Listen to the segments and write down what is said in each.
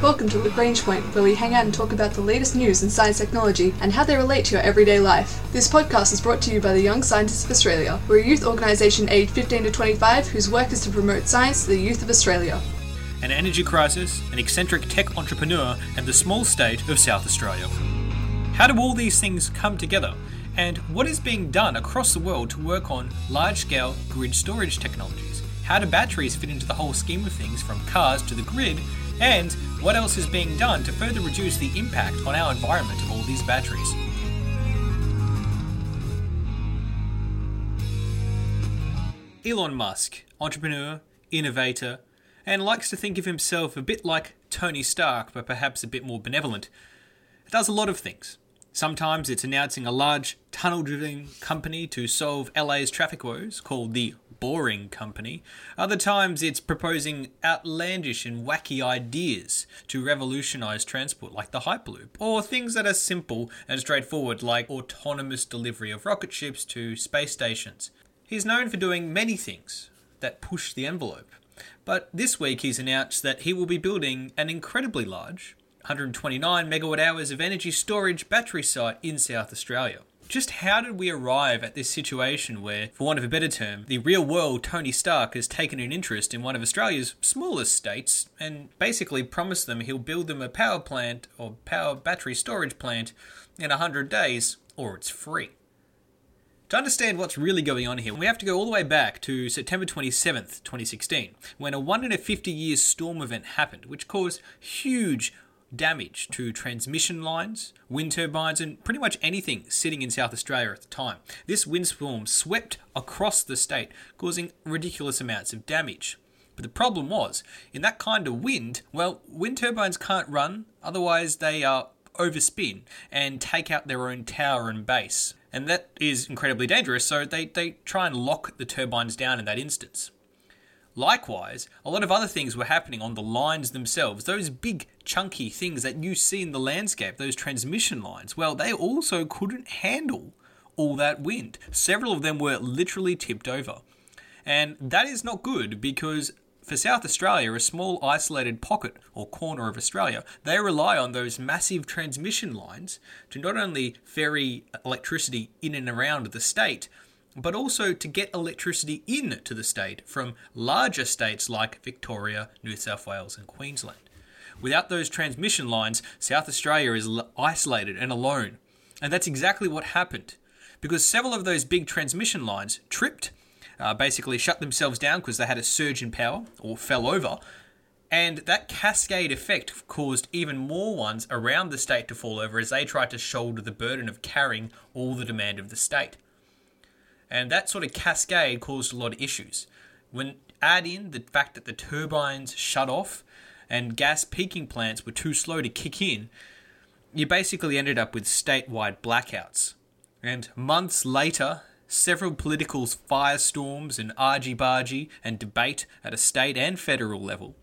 Welcome to Lagrange Point, where we hang out and talk about the latest news in science technology and how they relate to your everyday life. This podcast is brought to you by the Young Scientists of Australia. We're a youth organisation aged 15 to 25 whose work is to promote science to the youth of Australia. An energy crisis, an eccentric tech entrepreneur, and the small state of South Australia. How do all these things come together? And what is being done across the world to work on large scale grid storage technologies? How do batteries fit into the whole scheme of things from cars to the grid? And what else is being done to further reduce the impact on our environment of all these batteries? Elon Musk, entrepreneur, innovator, and likes to think of himself a bit like Tony Stark, but perhaps a bit more benevolent. Does a lot of things. Sometimes it's announcing a large tunnel drilling company to solve LA's traffic woes called the Boring Company. Other times it's proposing outlandish and wacky ideas to revolutionize transport like the Hyperloop, or things that are simple and straightforward like autonomous delivery of rocket ships to space stations. He's known for doing many things that push the envelope. But this week he's announced that he will be building an incredibly large 129 megawatt hours of energy storage battery site in South Australia. Just how did we arrive at this situation where, for want of a better term, the real world Tony Stark has taken an interest in one of Australia's smallest states and basically promised them he'll build them a power plant or power battery storage plant in 100 days or it's free? To understand what's really going on here, we have to go all the way back to September 27th, 2016, when a 1 in a 50 years storm event happened, which caused huge damage to transmission lines, wind turbines, and pretty much anything sitting in South Australia at the time. This windstorm swept across the state, causing ridiculous amounts of damage. But the problem was, in that kind of wind, well, wind turbines can't run, otherwise, they are overspin and take out their own tower and base and that is incredibly dangerous. So they, they try and lock the turbines down in that instance. Likewise, a lot of other things were happening on the lines themselves. Those big, chunky things that you see in the landscape, those transmission lines, well, they also couldn't handle all that wind. Several of them were literally tipped over. And that is not good because for South Australia, a small isolated pocket or corner of Australia, they rely on those massive transmission lines to not only ferry electricity in and around the state, but also to get electricity in to the state from larger states like Victoria, New South Wales, and Queensland. Without those transmission lines, South Australia is isolated and alone. And that's exactly what happened. Because several of those big transmission lines tripped uh, basically shut themselves down because they had a surge in power or fell over. And that cascade effect caused even more ones around the state to fall over as they tried to shoulder the burden of carrying all the demand of the state. And that sort of cascade caused a lot of issues. When add in the fact that the turbines shut off and gas peaking plants were too slow to kick in, you basically ended up with statewide blackouts. And months later, several political firestorms and argy-bargy and debate at a state and federal level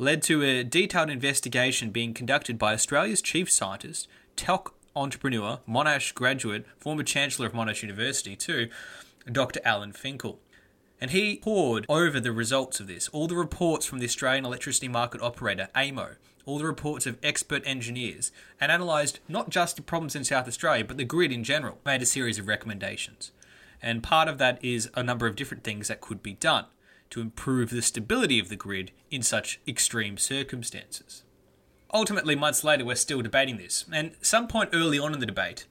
led to a detailed investigation being conducted by Australia's chief scientist, tech entrepreneur, Monash graduate, former Chancellor of Monash University too, Dr. Alan Finkel. And he pored over the results of this, all the reports from the Australian Electricity Market Operator, AEMO, all the reports of expert engineers, and analysed not just the problems in South Australia, but the grid in general, made a series of recommendations. And part of that is a number of different things that could be done to improve the stability of the grid in such extreme circumstances. Ultimately, months later, we're still debating this, and some point early on in the debate,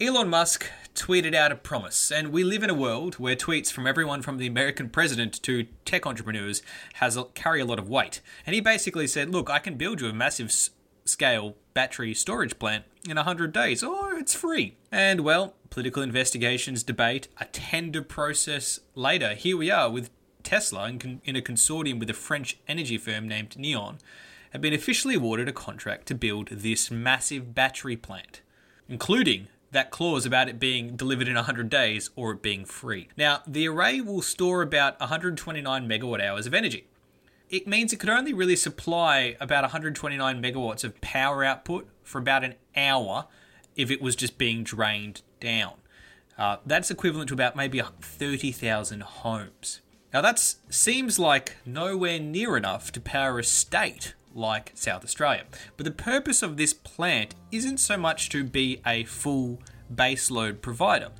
Elon Musk tweeted out a promise, and we live in a world where tweets from everyone from the American president to tech entrepreneurs has carry a lot of weight. And he basically said, "Look, I can build you a massive scale battery storage plant in 100 days. Oh, it's free. And well, political investigations, debate, a tender process later, here we are with Tesla in, a consortium with a French energy firm named Neoen, have been officially awarded a contract to build this massive battery plant, including that clause about it being delivered in 100 days or it being free. Now, the array will store about 129 megawatt hours of energy it means it could only really supply about 129 megawatts of power output for about an hour if it was just being drained down. Uh, that's equivalent to about maybe 30,000 homes. Now that seems like nowhere near enough to power a state like South Australia. But the purpose of this plant isn't so much to be a full baseload provider.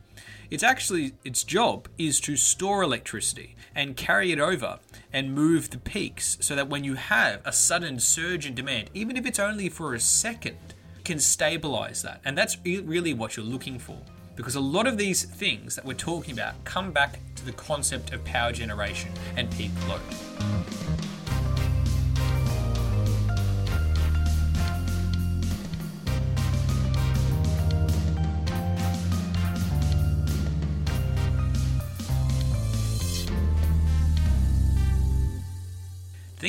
It's actually its job is to store electricity and carry it over and move the peaks so that when you have a sudden surge in demand, even if it's only for a second, can stabilize that. And that's really what you're looking for. Because a lot of these things that we're talking about come back to the concept of power generation and peak load.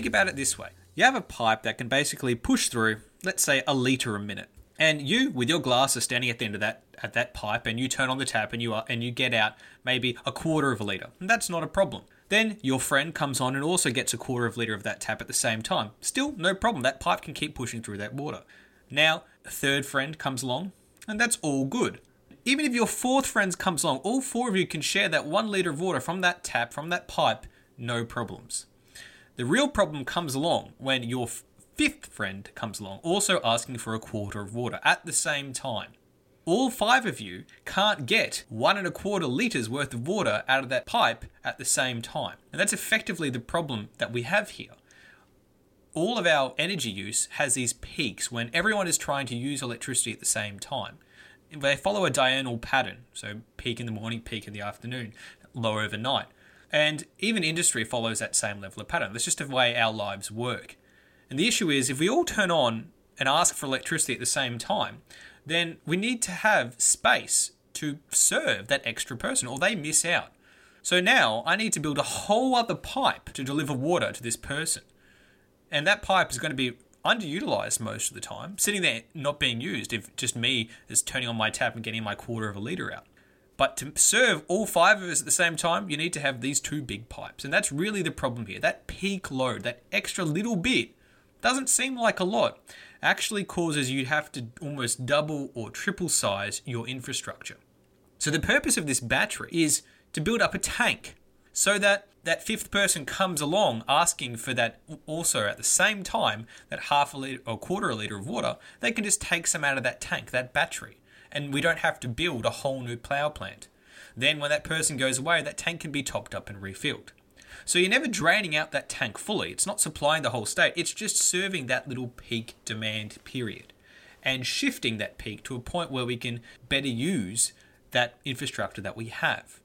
Think about it this way you have a pipe that can basically push through, let's say, a litre a minute. And you, with your glass, are standing at the end of that at that pipe, and you turn on the tap, and you are, and you get out maybe a quarter of a liter, and that's not a problem. Then your friend comes on and also gets a quarter of a liter of that tap at the same time. Still, no problem. That pipe can keep pushing through that water. Now, a third friend comes along, and that's all good. Even if your fourth friend comes along, all four of you can share that one liter of water from that tap, from that pipe, no problems. The real problem comes along when your fifth friend comes along, also asking for a quarter of water at the same time. All five of you can't get one and a quarter litres worth of water out of that pipe at the same time. And that's effectively the problem that we have here. All of our energy use has these peaks when everyone is trying to use electricity at the same time. They follow a diurnal pattern, so peak in the morning, peak in the afternoon, low overnight. And even industry follows that same level of pattern. That's just the way our lives work. And the issue is if we all turn on and ask for electricity at the same time, then we need to have space to serve that extra person or they miss out. So now I need to build a whole other pipe to deliver water to this person. And that pipe is going to be underutilized most of the time, sitting there not being used if just me is turning on my tap and getting my quarter of a litre out. But to serve all five of us at the same time, you need to have these two big pipes. And that's really the problem here. That peak load, that extra little bit, doesn't seem like a lot, actually causes you to have to almost double or triple size your infrastructure. So the purpose of this battery is to build up a tank so that that fifth person comes along asking for that also at the same time that half a liter or quarter a liter of water they can just take some out of that tank that battery and we don't have to build a whole new power plant. Then, when that person goes away, that tank can be topped up and refilled. So you're never draining out that tank fully. It's not supplying the whole state, it's just serving that little peak demand period and shifting that peak to a point where we can better use that infrastructure that we have.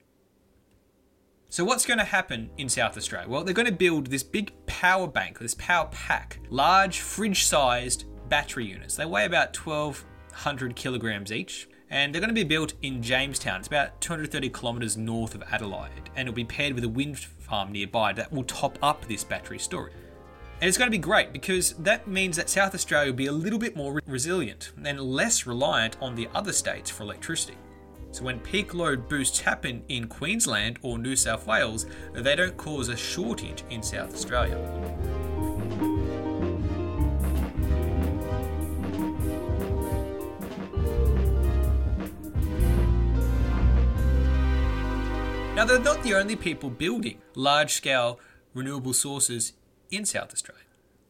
So, what's going to happen in South Australia? Well, they're going to build this big power bank, this power pack, large fridge sized battery units. They weigh about 12 100 kilograms each. And they're going to be built in Jamestown. It's about 230 kilometres north of Adelaide. And it'll be paired with a wind farm nearby that will top up this battery storage. And it's going to be great because that means that South Australia will be a little bit more resilient and less reliant on the other states for electricity. So when peak load boosts happen in Queensland or New South Wales, they don't cause a shortage in South Australia. Now, they're not the only people building large scale renewable sources in South Australia.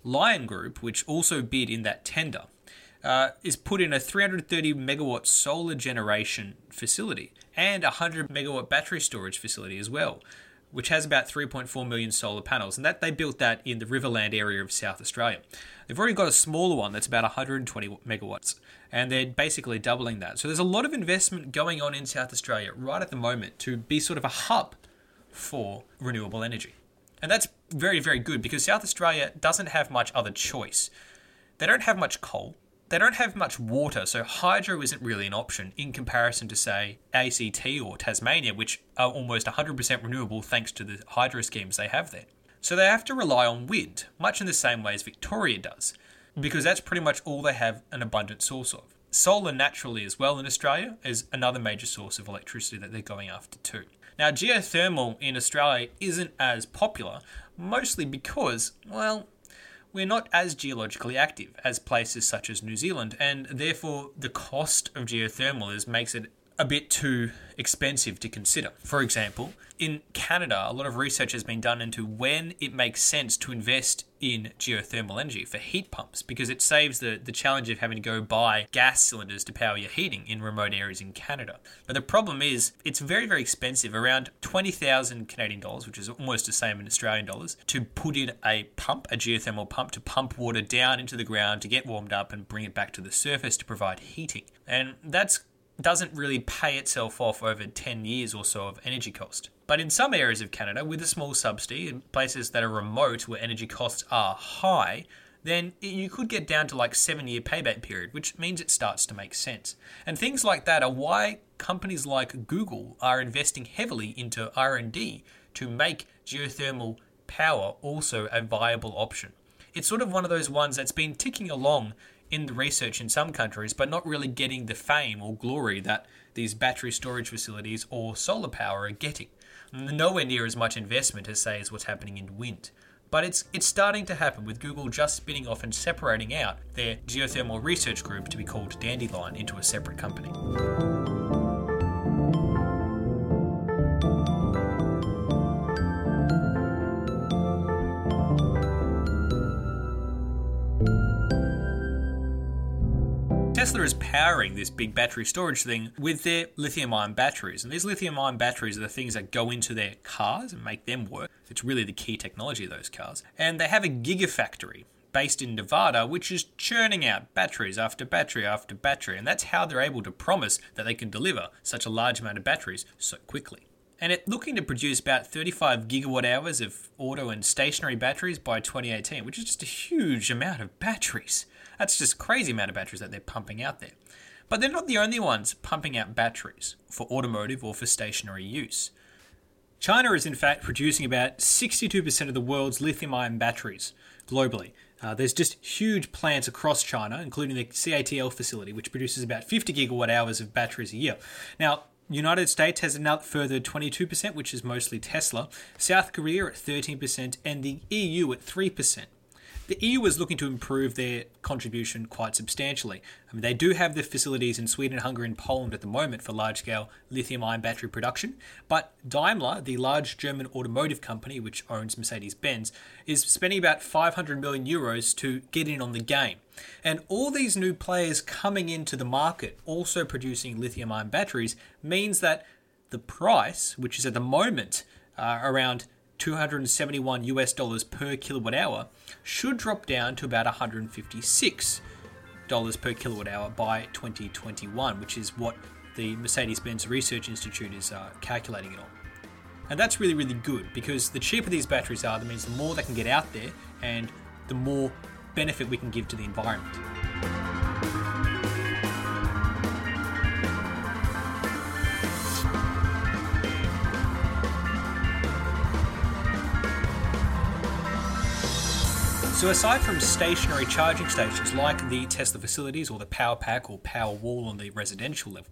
Lyon Group, which also bid in that tender, uh, is put in a 330 megawatt solar generation facility and a 100 megawatt battery storage facility as well, which has about 3.4 million solar panels. And that they built that in the Riverland area of South Australia. They've already got a smaller one that's about 120 megawatts and they're basically doubling that. So there's a lot of investment going on in South Australia right at the moment to be sort of a hub for renewable energy. And that's very, very good because South Australia doesn't have much other choice. They don't have much coal, they don't have much water, so hydro isn't really an option in comparison to, say, ACT or Tasmania, which are almost 100% renewable thanks to the hydro schemes they have there. So they have to rely on wind, much in the same way as Victoria does because that's pretty much all they have an abundant source of. Solar naturally as well in Australia is another major source of electricity that they're going after too. Now, geothermal in Australia isn't as popular, mostly because, well, we're not as geologically active as places such as New Zealand, and therefore the cost of geothermal is makes it a bit too expensive to consider. For example, in Canada, a lot of research has been done into when it makes sense to invest in geothermal energy for heat pumps because it saves the, the challenge of having to go buy gas cylinders to power your heating in remote areas in Canada. But the problem is it's very, very expensive, around 20,000 Canadian dollars, which is almost the same in Australian dollars, to put in a pump, a geothermal pump, to pump water down into the ground to get warmed up and bring it back to the surface to provide heating. And that's doesn't really pay itself off over 10 years or so of energy cost. But in some areas of Canada, with a small subsidy, in places that are remote where energy costs are high, then you could get down to like seven year payback period, which means it starts to make sense. And things like that are why companies like Google are investing heavily into R&D to make geothermal power also a viable option. It's sort of one of those ones that's been ticking along in the research in some countries, but not really getting the fame or glory that these battery storage facilities or solar power are getting. Nowhere near as much investment as, say, as what's happening in wind. But it's it's starting to happen with Google just spinning off and separating out their geothermal research group to be called Dandelion into a separate company. Tesla is powering this big battery storage thing with their lithium ion batteries. And these lithium ion batteries are the things that go into their cars and make them work. It's really the key technology of those cars. And they have a gigafactory based in Nevada, which is churning out batteries after battery after battery. And that's how they're able to promise that they can deliver such a large amount of batteries so quickly. And it's looking to produce about 35 gigawatt hours of auto and stationary batteries by 2018, which is just a huge amount of batteries. That's just crazy amount of batteries that they're pumping out there. But they're not the only ones pumping out batteries for automotive or for stationary use. China is in fact producing about 62% of the world's lithium ion batteries globally. Uh, there's just huge plants across China, including the CATL facility, which produces about 50 gigawatt hours of batteries a year. Now, United States has another further 22%, which is mostly Tesla. South Korea at 13%, and the EU at 3%. The EU is looking to improve their contribution quite substantially. I mean, they do have the facilities in Sweden, Hungary, and Poland at the moment for large scale lithium ion battery production, but Daimler, the large German automotive company which owns Mercedes Benz, is spending about 500 million euros to get in on the game. And all these new players coming into the market also producing lithium ion batteries means that the price, which is at the moment uh, around 271 US dollars per kilowatt hour, should drop down to about 156 dollars per kilowatt hour by 2021, which is what the Mercedes-Benz Research Institute is uh, calculating it on. And that's really, really good because the cheaper these batteries are, that means the more they can get out there and the more benefit we can give to the environment. So, aside from stationary charging stations like the Tesla facilities or the Power Pack or Power Wall on the residential level,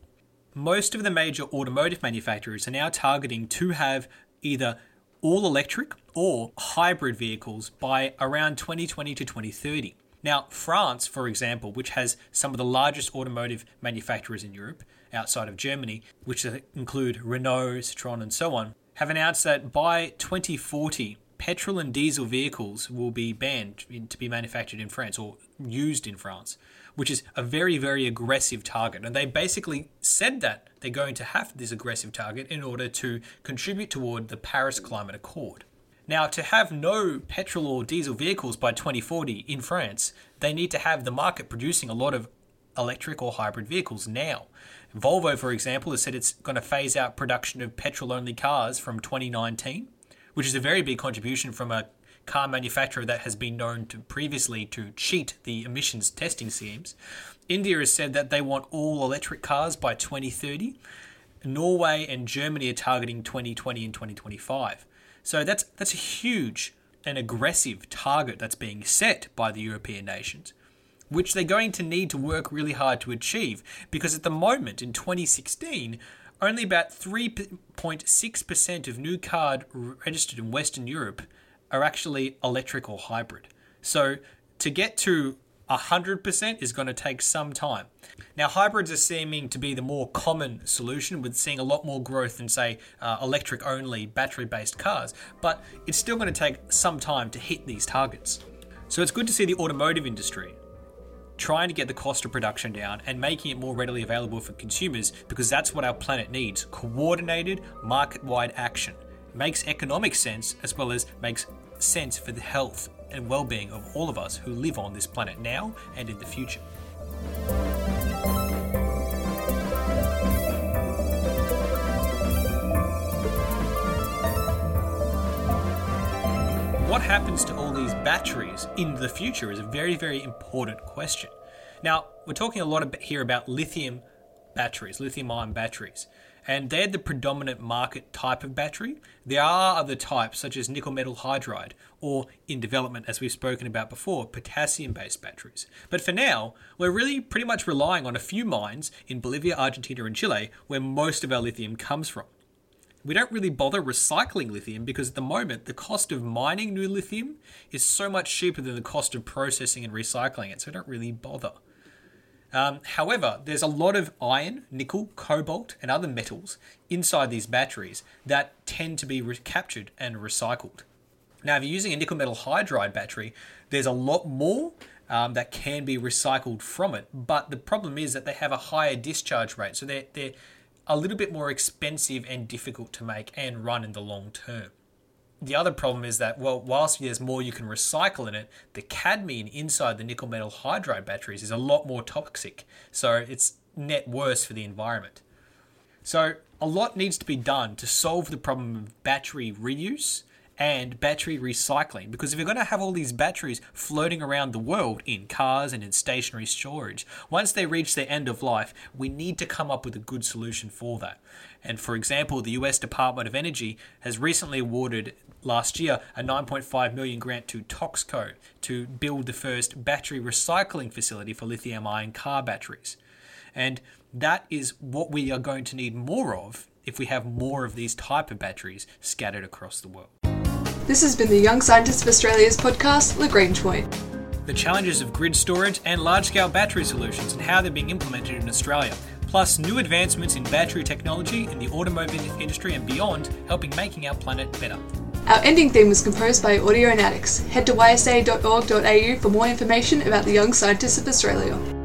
most of the major automotive manufacturers are now targeting to have either all electric or hybrid vehicles by around 2020 to 2030. Now, France, for example, which has some of the largest automotive manufacturers in Europe outside of Germany, which include Renault, Citroën, and so on, have announced that by 2040, petrol and diesel vehicles will be banned to be manufactured in France or used in France, which is a very, very aggressive target. And they basically said that they're going to have this aggressive target in order to contribute toward the Paris Climate Accord. Now, to have no petrol or diesel vehicles by 2040 in France, they need to have the market producing a lot of electric or hybrid vehicles now. Volvo, for example, has said it's going to phase out production of petrol only cars from 2019 which is a very big contribution from a car manufacturer that has been known to previously to cheat the emissions testing schemes. India has said that they want all electric cars by 2030. Norway and Germany are targeting 2020 and 2025. So that's that's a huge and aggressive target that's being set by the European nations, which they're going to need to work really hard to achieve because at the moment in 2016 only about 3.6% of new cars registered in Western Europe are actually electric or hybrid. So to get to 100% is going to take some time. Now, hybrids are seeming to be the more common solution, with seeing a lot more growth than, say, uh, electric only battery based cars, but it's still going to take some time to hit these targets. So it's good to see the automotive industry trying to get the cost of production down and making it more readily available for consumers because that's what our planet needs coordinated, market wide action. Makes economic sense as well as makes sense for the health and well being of all of us who live on this planet now and in the future. What happens to all these batteries in the future is a very, very important question. Now, we're talking a lot here about lithium batteries, lithium ion batteries and they're the predominant market type of battery. There are other types, such as nickel metal hydride, or in development, as we've spoken about before, potassium based batteries. But for now, we're really pretty much relying on a few mines in Bolivia, Argentina, and Chile, where most of our lithium comes from. We don't really bother recycling lithium because at the moment the cost of mining new lithium is so much cheaper than the cost of processing and recycling it, so we don't really bother. Um, however, there's a lot of iron, nickel, cobalt, and other metals inside these batteries that tend to be recaptured and recycled. Now, if you're using a nickel metal hydride battery, there's a lot more um, that can be recycled from it, but the problem is that they have a higher discharge rate, so they're, they're a little bit more expensive and difficult to make and run in the long term the other problem is that, well, whilst there's more you can recycle in it, the cadmium inside the nickel metal hydride batteries is a lot more toxic. So it's net worse for the environment. So a lot needs to be done to solve the problem of battery reuse and battery recycling. Because if you're going to have all these batteries floating around the world in cars and in stationary storage, once they reach their end of life, we need to come up with a good solution for that. And for example, the US Department of Energy has recently awarded last year a 9.5 million grant to Toxco to build the first battery recycling facility for lithium ion car batteries. And that is what we are going to need more of if we have more of these type of batteries scattered across the world. This has been the Young Scientists of Australia's podcast, Lagrange Point. The challenges of grid storage and large scale battery solutions and how they're being implemented in Australia, plus new advancements in battery technology in the automotive industry and beyond, helping making our planet better. Our ending theme was composed by Audionautix. Head to ysa.org.au for more information about the Young Scientists of Australia.